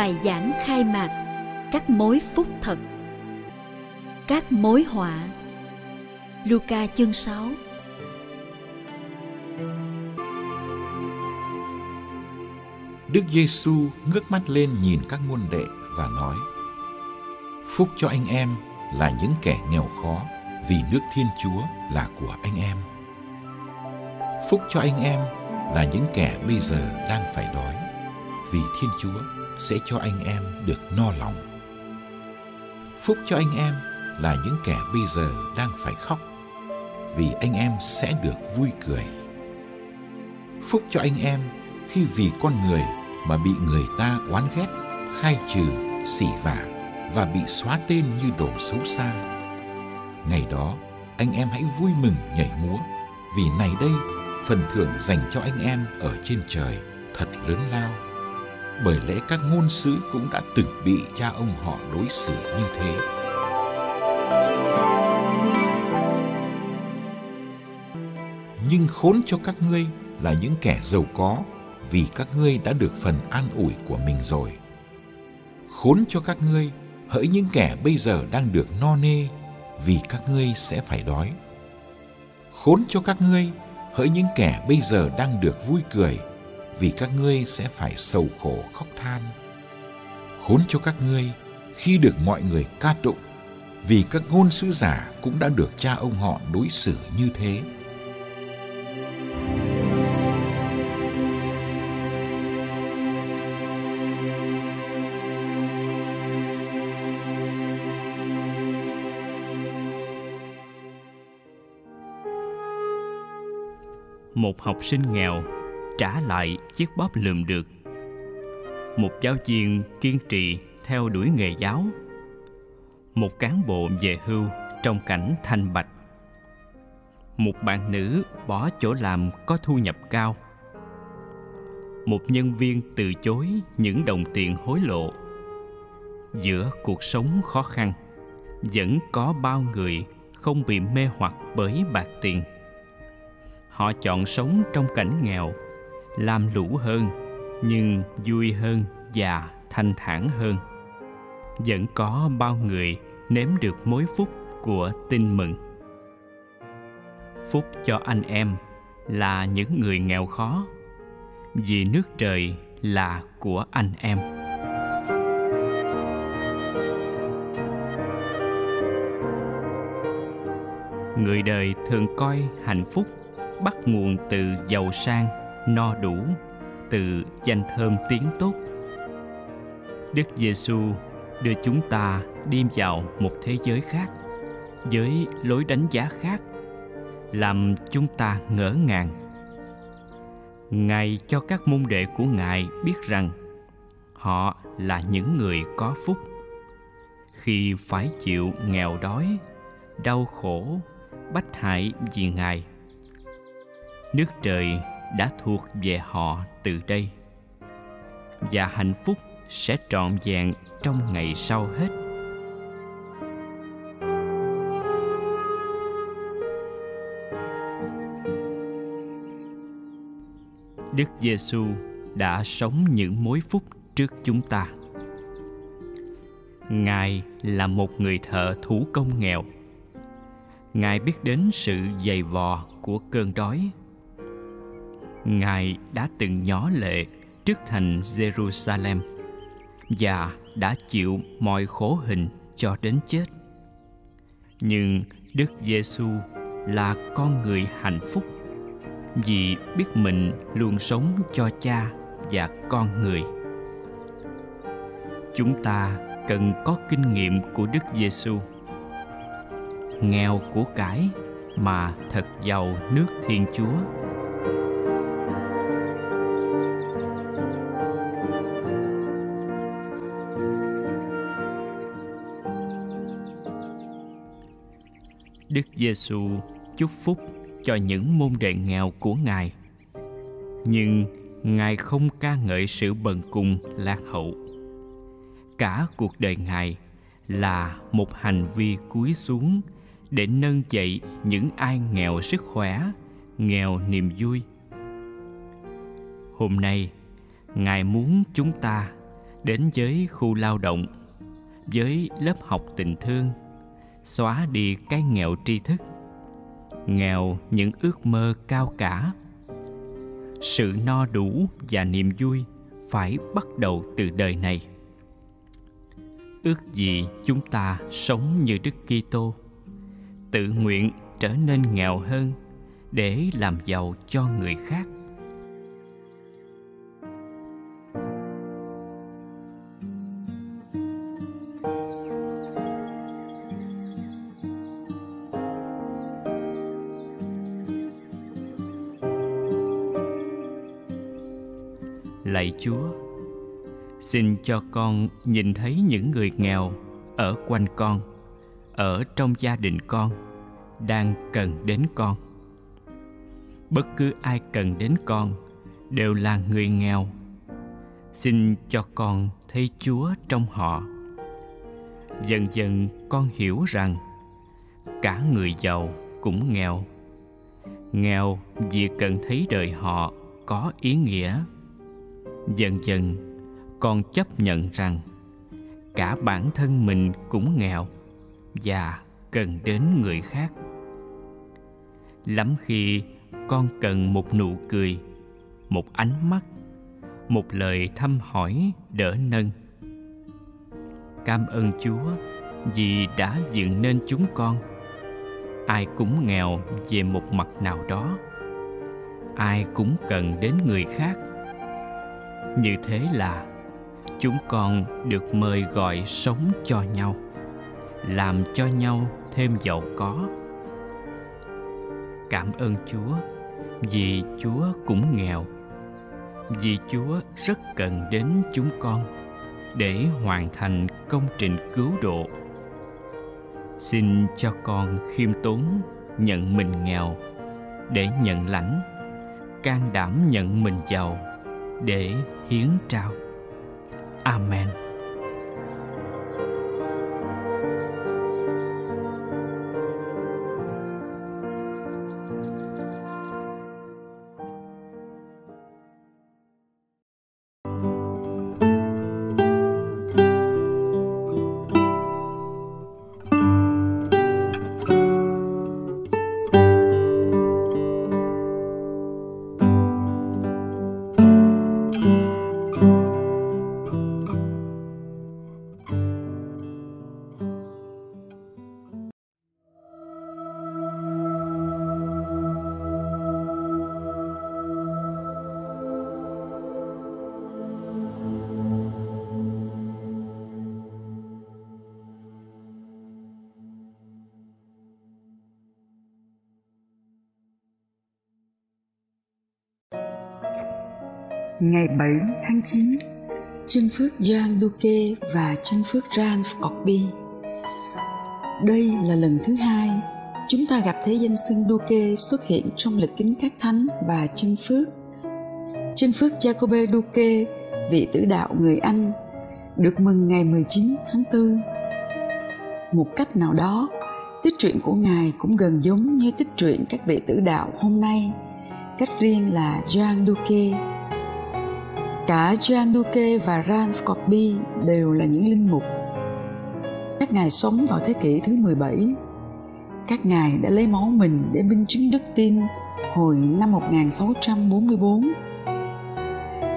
Bài giảng khai mạc các mối phúc thật các mối họa. Luca chương 6 Đức Giêsu ngước mắt lên nhìn các môn đệ và nói: Phúc cho anh em là những kẻ nghèo khó, vì nước Thiên Chúa là của anh em. Phúc cho anh em là những kẻ bây giờ đang phải đói, vì Thiên Chúa sẽ cho anh em được no lòng. Phúc cho anh em là những kẻ bây giờ đang phải khóc, vì anh em sẽ được vui cười. Phúc cho anh em khi vì con người mà bị người ta oán ghét, khai trừ, xỉ vả và bị xóa tên như đồ xấu xa. Ngày đó, anh em hãy vui mừng nhảy múa, vì này đây, phần thưởng dành cho anh em ở trên trời thật lớn lao. Bởi lẽ các ngôn sứ cũng đã từng bị cha ông họ đối xử như thế. Nhưng khốn cho các ngươi là những kẻ giàu có, vì các ngươi đã được phần an ủi của mình rồi. Khốn cho các ngươi, hỡi những kẻ bây giờ đang được no nê, vì các ngươi sẽ phải đói. Khốn cho các ngươi, hỡi những kẻ bây giờ đang được vui cười, vì các ngươi sẽ phải sầu khổ khóc than. Khốn cho các ngươi khi được mọi người ca tụng, vì các ngôn sứ giả cũng đã được cha ông họ đối xử như thế. một học sinh nghèo trả lại chiếc bóp lượm được. Một giáo viên kiên trì theo đuổi nghề giáo. Một cán bộ về hưu trong cảnh thanh bạch. Một bạn nữ bỏ chỗ làm có thu nhập cao. Một nhân viên từ chối những đồng tiền hối lộ. Giữa cuộc sống khó khăn, vẫn có bao người không bị mê hoặc bởi bạc tiền. Họ chọn sống trong cảnh nghèo lam lũ hơn, nhưng vui hơn và thanh thản hơn. Vẫn có bao người nếm được mối phúc của tin mừng. Phúc cho anh em là những người nghèo khó, vì nước trời là của anh em. Người đời thường coi hạnh phúc bắt nguồn từ giàu sang no đủ từ danh thơm tiếng tốt. Đức giêsu đưa chúng ta đi vào một thế giới khác với lối đánh giá khác, làm chúng ta ngỡ ngàng. Ngài cho các môn đệ của ngài biết rằng họ là những người có phúc. Khi phải chịu nghèo đói, đau khổ, bách hại vì ngài, nước trời đã thuộc về họ từ đây và hạnh phúc sẽ trọn vẹn trong ngày sau hết Đức Giêsu đã sống những mối phúc trước chúng ta. Ngài là một người thợ thủ công nghèo. Ngài biết đến sự dày vò của cơn đói Ngài đã từng nhỏ lệ trước thành Jerusalem và đã chịu mọi khổ hình cho đến chết. Nhưng Đức Giêsu là con người hạnh phúc vì biết mình luôn sống cho cha và con người. Chúng ta cần có kinh nghiệm của Đức Giêsu. Nghèo của cải mà thật giàu nước Thiên Chúa. Đức Giêsu chúc phúc cho những môn đệ nghèo của Ngài. Nhưng Ngài không ca ngợi sự bần cùng lạc hậu. Cả cuộc đời Ngài là một hành vi cúi xuống để nâng dậy những ai nghèo sức khỏe, nghèo niềm vui. Hôm nay, Ngài muốn chúng ta đến với khu lao động, với lớp học tình thương, xóa đi cái nghèo tri thức, nghèo những ước mơ cao cả. Sự no đủ và niềm vui phải bắt đầu từ đời này. Ước gì chúng ta sống như Đức Kitô tự nguyện trở nên nghèo hơn để làm giàu cho người khác lạy chúa. Xin cho con nhìn thấy những người nghèo ở quanh con, ở trong gia đình con, đang cần đến con. Bất cứ ai cần đến con đều là người nghèo. Xin cho con thấy chúa trong họ. Dần dần con hiểu rằng cả người giàu cũng nghèo. Nghèo vì cần thấy đời họ có ý nghĩa dần dần, con chấp nhận rằng cả bản thân mình cũng nghèo và cần đến người khác. Lắm khi con cần một nụ cười, một ánh mắt, một lời thăm hỏi đỡ nâng. Cảm ơn chúa vì đã dựng nên chúng con. Ai cũng nghèo về một mặt nào đó, ai cũng cần đến người khác như thế là chúng con được mời gọi sống cho nhau, làm cho nhau thêm giàu có. Cảm ơn chúa, vì chúa cũng nghèo, vì chúa rất cần đến chúng con để hoàn thành công trình cứu độ. Xin cho con khiêm tốn nhận mình nghèo để nhận lãnh, can đảm nhận mình giàu để hiến trao. Amen. Ngày 7 tháng 9, chân phước Jean Duque và chân phước Ran Corby. Đây là lần thứ hai chúng ta gặp thế danh xưng Duque xuất hiện trong lịch kính các thánh và chân phước. Chân phước Jacobe Duque, vị tử đạo người Anh, được mừng ngày 19 tháng 4. Một cách nào đó, tích truyện của Ngài cũng gần giống như tích truyện các vị tử đạo hôm nay, cách riêng là Jean Duque Cả Jean Duque và Ralph Corby đều là những linh mục. Các ngài sống vào thế kỷ thứ 17. Các ngài đã lấy máu mình để minh chứng đức tin hồi năm 1644.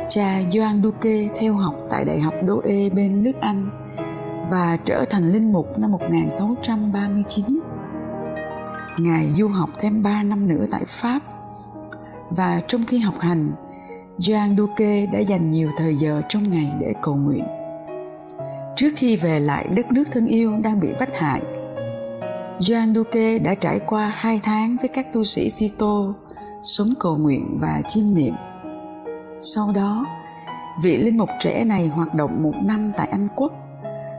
Cha Doan Duque theo học tại Đại học Douai bên nước Anh và trở thành linh mục năm 1639. Ngài du học thêm 3 năm nữa tại Pháp và trong khi học hành, Joan Duque đã dành nhiều thời giờ trong ngày để cầu nguyện. Trước khi về lại đất nước thân yêu đang bị bắt hại, Joan Duque đã trải qua hai tháng với các tu sĩ Sito sống cầu nguyện và chiêm niệm. Sau đó, vị linh mục trẻ này hoạt động một năm tại Anh Quốc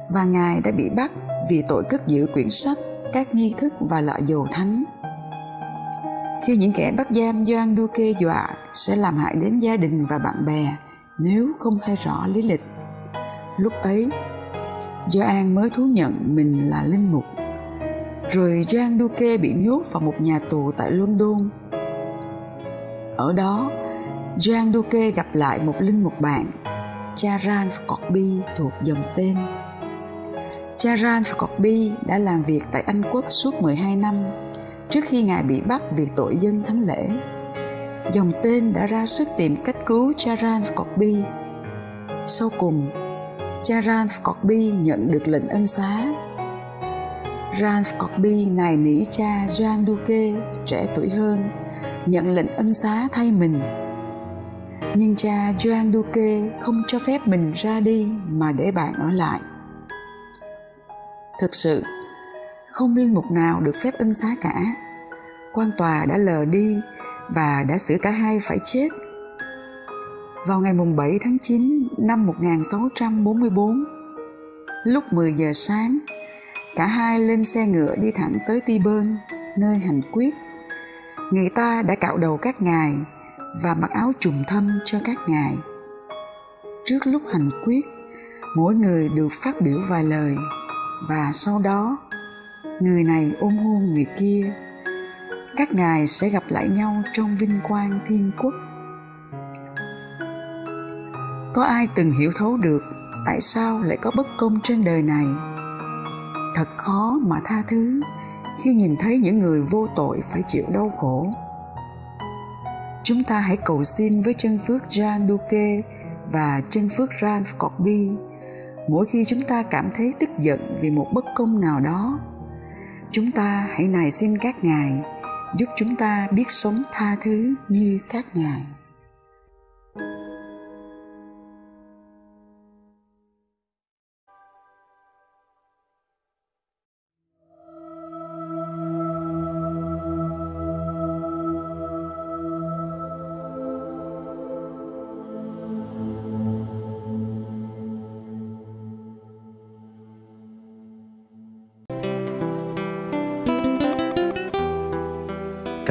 và Ngài đã bị bắt vì tội cất giữ quyển sách, các nghi thức và lọ dầu thánh. Khi những kẻ bắt giam Doan Duque dọa sẽ làm hại đến gia đình và bạn bè nếu không khai rõ lý lịch. Lúc ấy, Doan mới thú nhận mình là linh mục. Rồi Doan Duque bị nhốt vào một nhà tù tại London. Ở đó, Doan Duque gặp lại một linh mục bạn, Charan Corby thuộc dòng tên. Charan Corby đã làm việc tại Anh Quốc suốt 12 năm trước khi Ngài bị bắt vì tội dân thánh lễ. Dòng tên đã ra sức tìm cách cứu Charan Corby. Sau cùng, Charan Corby nhận được lệnh ân xá. Ralph Corby nài nỉ cha Jean Duque trẻ tuổi hơn nhận lệnh ân xá thay mình. Nhưng cha Jean Duque không cho phép mình ra đi mà để bạn ở lại. Thực sự, không linh mục nào được phép ân xá cả. Quan tòa đã lờ đi và đã xử cả hai phải chết. Vào ngày 7 tháng 9 năm 1644, lúc 10 giờ sáng, cả hai lên xe ngựa đi thẳng tới Ti Bơn, nơi hành quyết. Người ta đã cạo đầu các ngài và mặc áo trùng thâm cho các ngài. Trước lúc hành quyết, mỗi người được phát biểu vài lời và sau đó người này ôm hôn người kia các ngài sẽ gặp lại nhau trong vinh quang thiên quốc. Có ai từng hiểu thấu được tại sao lại có bất công trên đời này? Thật khó mà tha thứ khi nhìn thấy những người vô tội phải chịu đau khổ. Chúng ta hãy cầu xin với chân phước Jean Duque và chân phước Ralph Corby. Mỗi khi chúng ta cảm thấy tức giận vì một bất công nào đó, chúng ta hãy nài xin các ngài giúp chúng ta biết sống tha thứ như các ngài.